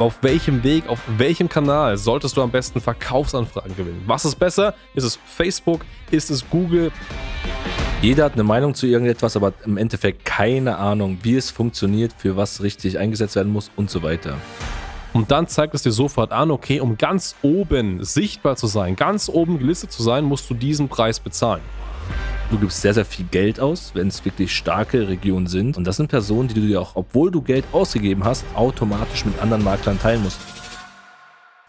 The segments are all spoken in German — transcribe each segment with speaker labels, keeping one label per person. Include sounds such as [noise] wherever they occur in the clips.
Speaker 1: auf welchem Weg, auf welchem Kanal solltest du am besten Verkaufsanfragen gewinnen? Was ist besser? Ist es Facebook? Ist es Google?
Speaker 2: Jeder hat eine Meinung zu irgendetwas, aber im Endeffekt keine Ahnung, wie es funktioniert, für was richtig eingesetzt werden muss und so weiter.
Speaker 1: Und dann zeigt es dir sofort an, okay, um ganz oben sichtbar zu sein, ganz oben gelistet zu sein, musst du diesen Preis bezahlen.
Speaker 2: Du gibst sehr, sehr viel Geld aus, wenn es wirklich starke Regionen sind. Und das sind Personen, die du dir auch, obwohl du Geld ausgegeben hast, automatisch mit anderen Maklern teilen musst.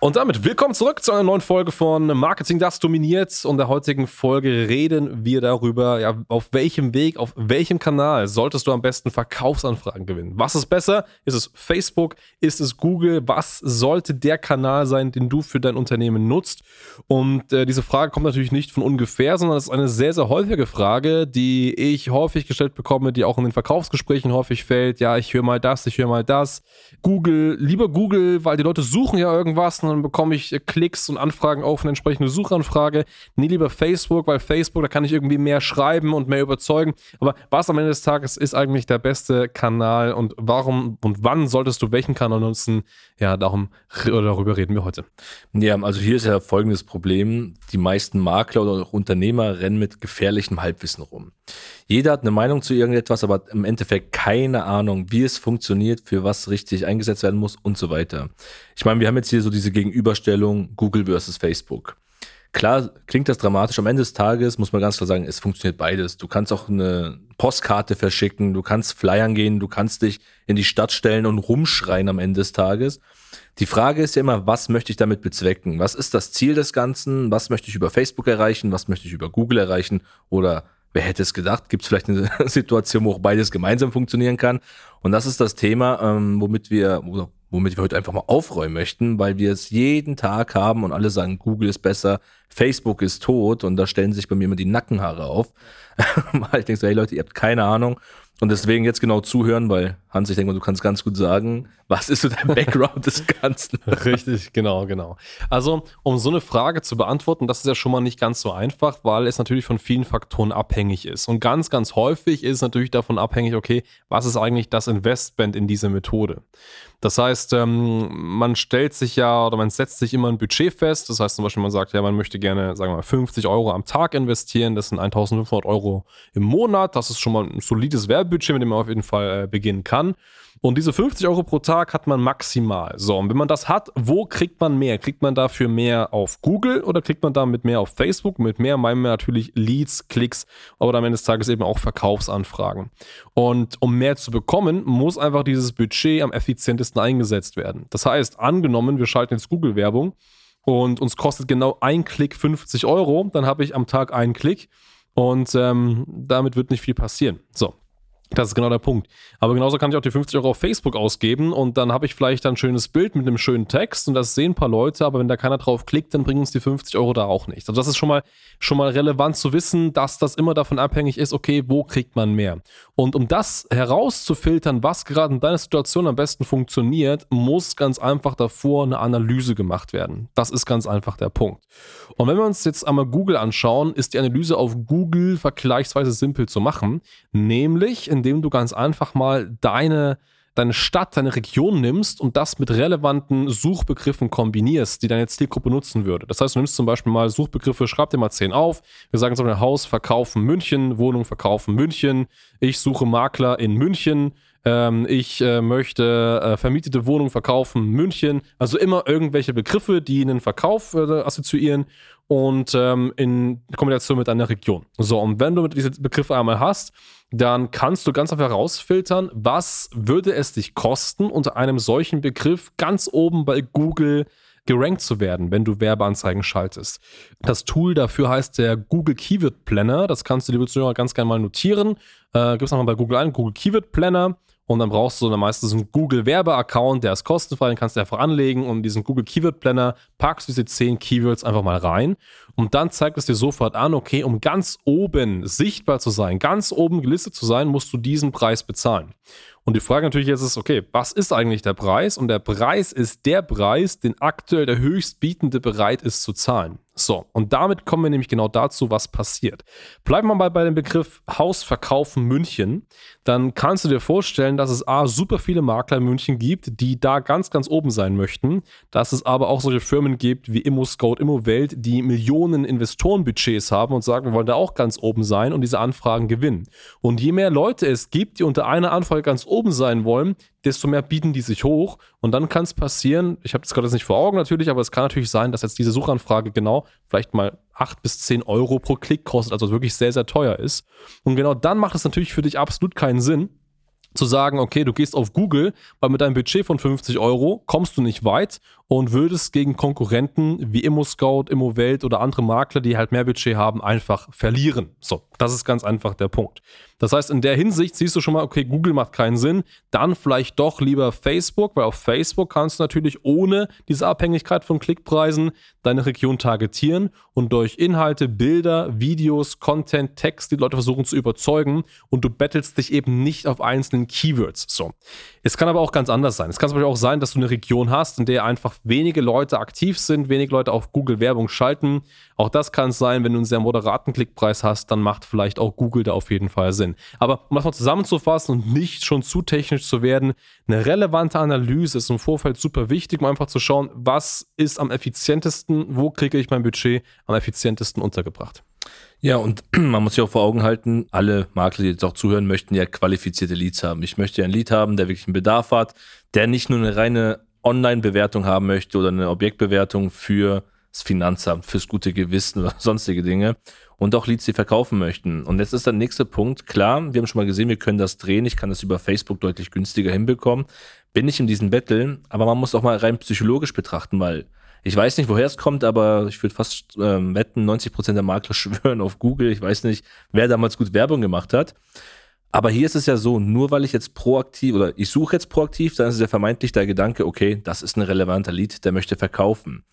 Speaker 1: Und damit willkommen zurück zu einer neuen Folge von Marketing, das dominiert. Und der heutigen Folge reden wir darüber, ja, auf welchem Weg, auf welchem Kanal solltest du am besten Verkaufsanfragen gewinnen. Was ist besser? Ist es Facebook? Ist es Google? Was sollte der Kanal sein, den du für dein Unternehmen nutzt? Und äh, diese Frage kommt natürlich nicht von ungefähr, sondern es ist eine sehr, sehr häufige Frage, die ich häufig gestellt bekomme, die auch in den Verkaufsgesprächen häufig fällt. Ja, ich höre mal das, ich höre mal das. Google, lieber Google, weil die Leute suchen ja irgendwas dann bekomme ich äh, Klicks und Anfragen auf eine entsprechende Suchanfrage. Nie lieber Facebook, weil Facebook, da kann ich irgendwie mehr schreiben und mehr überzeugen. Aber was am Ende des Tages ist eigentlich der beste Kanal und warum und wann solltest du welchen Kanal nutzen? Ja, darum darüber reden wir heute.
Speaker 2: Ja, also hier ist ja folgendes Problem. Die meisten Makler oder auch Unternehmer rennen mit gefährlichem Halbwissen rum. Jeder hat eine Meinung zu irgendetwas, aber im Endeffekt keine Ahnung, wie es funktioniert, für was richtig eingesetzt werden muss und so weiter. Ich meine, wir haben jetzt hier so diese Gegenüberstellung Google versus Facebook. Klar klingt das dramatisch. Am Ende des Tages muss man ganz klar sagen, es funktioniert beides. Du kannst auch eine Postkarte verschicken, du kannst flyern gehen, du kannst dich in die Stadt stellen und rumschreien am Ende des Tages. Die Frage ist ja immer, was möchte ich damit bezwecken? Was ist das Ziel des Ganzen? Was möchte ich über Facebook erreichen? Was möchte ich über Google erreichen? Oder wer hätte es gedacht? Gibt es vielleicht eine [laughs] Situation, wo auch beides gemeinsam funktionieren kann? Und das ist das Thema, ähm, womit wir, womit wir heute einfach mal aufräumen möchten, weil wir es jeden Tag haben und alle sagen, Google ist besser, Facebook ist tot und da stellen sich bei mir immer die Nackenhaare auf. [laughs] weil ich denke so, hey Leute, ihr habt keine Ahnung. Und deswegen jetzt genau zuhören, weil Hans, ich denke mal, du kannst ganz gut sagen, was ist so dein [laughs] Background des Ganzen?
Speaker 1: Richtig, genau, genau. Also, um so eine Frage zu beantworten, das ist ja schon mal nicht ganz so einfach, weil es natürlich von vielen Faktoren abhängig ist. Und ganz, ganz häufig ist es natürlich davon abhängig, okay, was ist eigentlich das Investment in diese Methode? Das heißt, ähm, man stellt sich ja oder man setzt sich immer ein Budget fest. Das heißt zum Beispiel, man sagt, ja, man möchte gerne, sagen wir mal, 50 Euro am Tag investieren. Das sind 1500 Euro im Monat. Das ist schon mal ein solides Werbebudget, mit dem man auf jeden Fall äh, beginnen kann. Und diese 50 Euro pro Tag hat man maximal. So, und wenn man das hat, wo kriegt man mehr? Kriegt man dafür mehr auf Google oder kriegt man damit mehr auf Facebook? Mit mehr meinen wir natürlich Leads, Klicks, aber am Ende des Tages eben auch Verkaufsanfragen. Und um mehr zu bekommen, muss einfach dieses Budget am effizientesten eingesetzt werden. Das heißt, angenommen, wir schalten jetzt Google-Werbung und uns kostet genau ein Klick 50 Euro, dann habe ich am Tag einen Klick und ähm, damit wird nicht viel passieren. So, das ist genau der Punkt. Aber genauso kann ich auch die 50 Euro auf Facebook ausgeben und dann habe ich vielleicht ein schönes Bild mit einem schönen Text und das sehen ein paar Leute, aber wenn da keiner drauf klickt, dann bringen uns die 50 Euro da auch nicht. Also das ist schon mal, schon mal relevant zu wissen, dass das immer davon abhängig ist, okay, wo kriegt man mehr? Und um das herauszufiltern, was gerade in deiner Situation am besten funktioniert, muss ganz einfach davor eine Analyse gemacht werden. Das ist ganz einfach der Punkt. Und wenn wir uns jetzt einmal Google anschauen, ist die Analyse auf Google vergleichsweise simpel zu machen, nämlich in indem du ganz einfach mal deine, deine Stadt, deine Region nimmst und das mit relevanten Suchbegriffen kombinierst, die deine Zielgruppe nutzen würde. Das heißt, du nimmst zum Beispiel mal Suchbegriffe, schreib dir mal 10 auf. Wir sagen zum Beispiel Haus verkaufen München, Wohnung verkaufen München. Ich suche Makler in München. Ähm, ich äh, möchte äh, vermietete Wohnung verkaufen München. Also immer irgendwelche Begriffe, die einen Verkauf äh, assoziieren und ähm, in Kombination mit einer Region. So, und wenn du diese Begriffe einmal hast, dann kannst du ganz einfach herausfiltern, was würde es dich kosten, unter einem solchen Begriff ganz oben bei Google gerankt zu werden, wenn du Werbeanzeigen schaltest. Das Tool dafür heißt der Google Keyword Planner. Das kannst du, liebe Zuhörer, ganz gerne mal notieren. Äh, Gib es nochmal bei Google ein, Google Keyword Planner. Und dann brauchst du dann meistens einen Google Werbe-Account, der ist kostenfrei, den kannst du einfach anlegen und diesen Google Keyword Planner packst du diese 10 Keywords einfach mal rein. Und dann zeigt es dir sofort an, okay, um ganz oben sichtbar zu sein, ganz oben gelistet zu sein, musst du diesen Preis bezahlen. Und die Frage natürlich jetzt ist, okay, was ist eigentlich der Preis? Und der Preis ist der Preis, den aktuell der Höchstbietende bereit ist zu zahlen. So, und damit kommen wir nämlich genau dazu, was passiert. Bleiben wir mal bei dem Begriff Hausverkaufen München. Dann kannst du dir vorstellen, dass es A, super viele Makler in München gibt, die da ganz, ganz oben sein möchten. Dass es aber auch solche Firmen gibt wie ImmoScout, ImmoWelt, die Millionen Investorenbudgets haben und sagen, wir wollen da auch ganz oben sein und diese Anfragen gewinnen. Und je mehr Leute es gibt, die unter einer Anfrage ganz oben sein wollen, desto mehr bieten die sich hoch. Und dann kann es passieren, ich habe das gerade nicht vor Augen natürlich, aber es kann natürlich sein, dass jetzt diese Suchanfrage genau vielleicht mal 8 bis 10 Euro pro Klick kostet, also wirklich sehr, sehr teuer ist. Und genau dann macht es natürlich für dich absolut keinen Sinn, zu sagen, okay, du gehst auf Google, weil mit deinem Budget von 50 Euro kommst du nicht weit und würdest gegen Konkurrenten wie ImmoScout, ImmoWelt oder andere Makler, die halt mehr Budget haben, einfach verlieren. So, das ist ganz einfach der Punkt. Das heißt, in der Hinsicht siehst du schon mal, okay, Google macht keinen Sinn, dann vielleicht doch lieber Facebook, weil auf Facebook kannst du natürlich ohne diese Abhängigkeit von Klickpreisen deine Region targetieren und durch Inhalte, Bilder, Videos, Content, Text die Leute versuchen zu überzeugen und du bettelst dich eben nicht auf einzelnen Keywords. So. Es kann aber auch ganz anders sein. Es kann zum Beispiel auch sein, dass du eine Region hast, in der einfach wenige Leute aktiv sind, wenige Leute auf Google Werbung schalten. Auch das kann es sein, wenn du einen sehr moderaten Klickpreis hast, dann macht vielleicht auch Google da auf jeden Fall Sinn. Aber um das mal zusammenzufassen und nicht schon zu technisch zu werden, eine relevante Analyse ist im Vorfeld super wichtig, um einfach zu schauen, was ist am effizientesten, wo kriege ich mein Budget am effizientesten untergebracht.
Speaker 2: Ja, und [clears throat] man muss sich auch vor Augen halten, alle Makler, die jetzt auch zuhören, möchten ja qualifizierte Leads haben. Ich möchte ja ein Lead haben, der wirklich einen Bedarf hat, der nicht nur eine reine Online-Bewertung haben möchte oder eine Objektbewertung für das Finanzamt, fürs gute Gewissen oder [laughs] sonstige Dinge und auch Leads, die verkaufen möchten. Und jetzt ist der nächste Punkt. Klar, wir haben schon mal gesehen, wir können das drehen. Ich kann das über Facebook deutlich günstiger hinbekommen. Bin ich in diesen Betteln, aber man muss auch mal rein psychologisch betrachten, weil ich weiß nicht, woher es kommt, aber ich würde fast ähm, wetten, 90 Prozent der Makler [laughs] schwören auf Google. Ich weiß nicht, wer damals gut Werbung gemacht hat. Aber hier ist es ja so, nur weil ich jetzt proaktiv oder ich suche jetzt proaktiv, dann ist es ja vermeintlich der Gedanke, okay, das ist ein relevanter Lead, der möchte verkaufen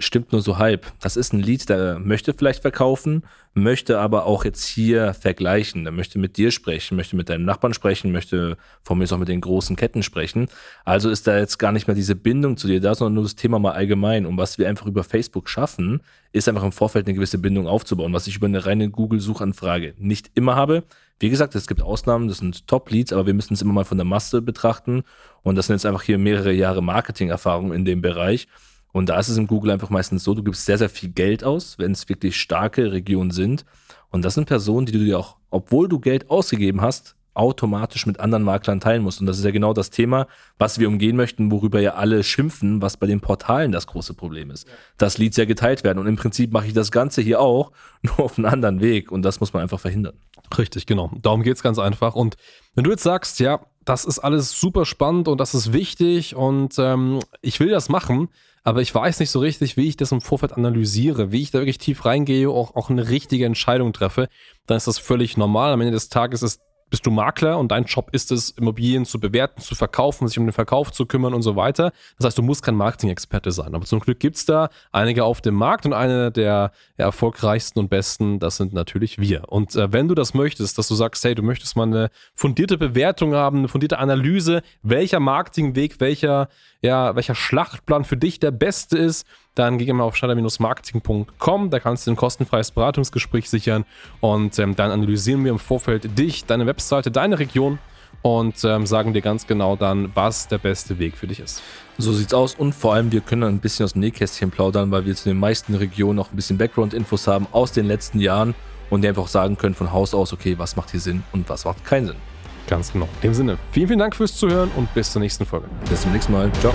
Speaker 2: stimmt nur so halb. Das ist ein Lied, der möchte vielleicht verkaufen, möchte aber auch jetzt hier vergleichen. Der möchte mit dir sprechen, möchte mit deinem Nachbarn sprechen, möchte von mir auch mit den großen Ketten sprechen. Also ist da jetzt gar nicht mehr diese Bindung zu dir da, sondern nur das Thema mal allgemein. Und was wir einfach über Facebook schaffen, ist einfach im Vorfeld eine gewisse Bindung aufzubauen, was ich über eine reine Google-Suchanfrage nicht immer habe. Wie gesagt, es gibt Ausnahmen, das sind Top-Leads, aber wir müssen es immer mal von der Masse betrachten. Und das sind jetzt einfach hier mehrere Jahre Marketing-Erfahrung in dem Bereich. Und da ist es im Google einfach meistens so, du gibst sehr, sehr viel Geld aus, wenn es wirklich starke Regionen sind. Und das sind Personen, die du dir auch, obwohl du Geld ausgegeben hast, automatisch mit anderen Maklern teilen musst. Und das ist ja genau das Thema, was wir umgehen möchten, worüber ja alle schimpfen, was bei den Portalen das große Problem ist. Dass Leads ja geteilt werden. Und im Prinzip mache ich das Ganze hier auch, [laughs] nur auf einen anderen Weg. Und das muss man einfach verhindern.
Speaker 1: Richtig, genau. Darum geht es ganz einfach. Und wenn du jetzt sagst, ja, das ist alles super spannend und das ist wichtig und ähm, ich will das machen, aber ich weiß nicht so richtig, wie ich das im Vorfeld analysiere, wie ich da wirklich tief reingehe, auch, auch eine richtige Entscheidung treffe, dann ist das völlig normal. Am Ende des Tages ist bist du Makler und dein Job ist es, Immobilien zu bewerten, zu verkaufen, sich um den Verkauf zu kümmern und so weiter. Das heißt, du musst kein Marketing-Experte sein. Aber zum Glück gibt es da einige auf dem Markt und eine der erfolgreichsten und besten, das sind natürlich wir. Und äh, wenn du das möchtest, dass du sagst, hey, du möchtest mal eine fundierte Bewertung haben, eine fundierte Analyse, welcher Marketingweg, welcher, ja, welcher Schlachtplan für dich der beste ist, dann geh mal auf schneider-marketing.com, da kannst du ein kostenfreies Beratungsgespräch sichern und ähm, dann analysieren wir im Vorfeld dich, deine Webseite, deine Region und ähm, sagen dir ganz genau dann, was der beste Weg für dich ist.
Speaker 2: So sieht's aus und vor allem, wir können ein bisschen aus dem Nähkästchen plaudern, weil wir zu den meisten Regionen noch ein bisschen Background-Infos haben aus den letzten Jahren und die einfach sagen können von Haus aus, okay, was macht hier Sinn und was macht keinen Sinn.
Speaker 1: Ganz genau. In dem Sinne, vielen, vielen Dank fürs Zuhören und bis zur nächsten Folge.
Speaker 2: Bis zum nächsten Mal. Ciao.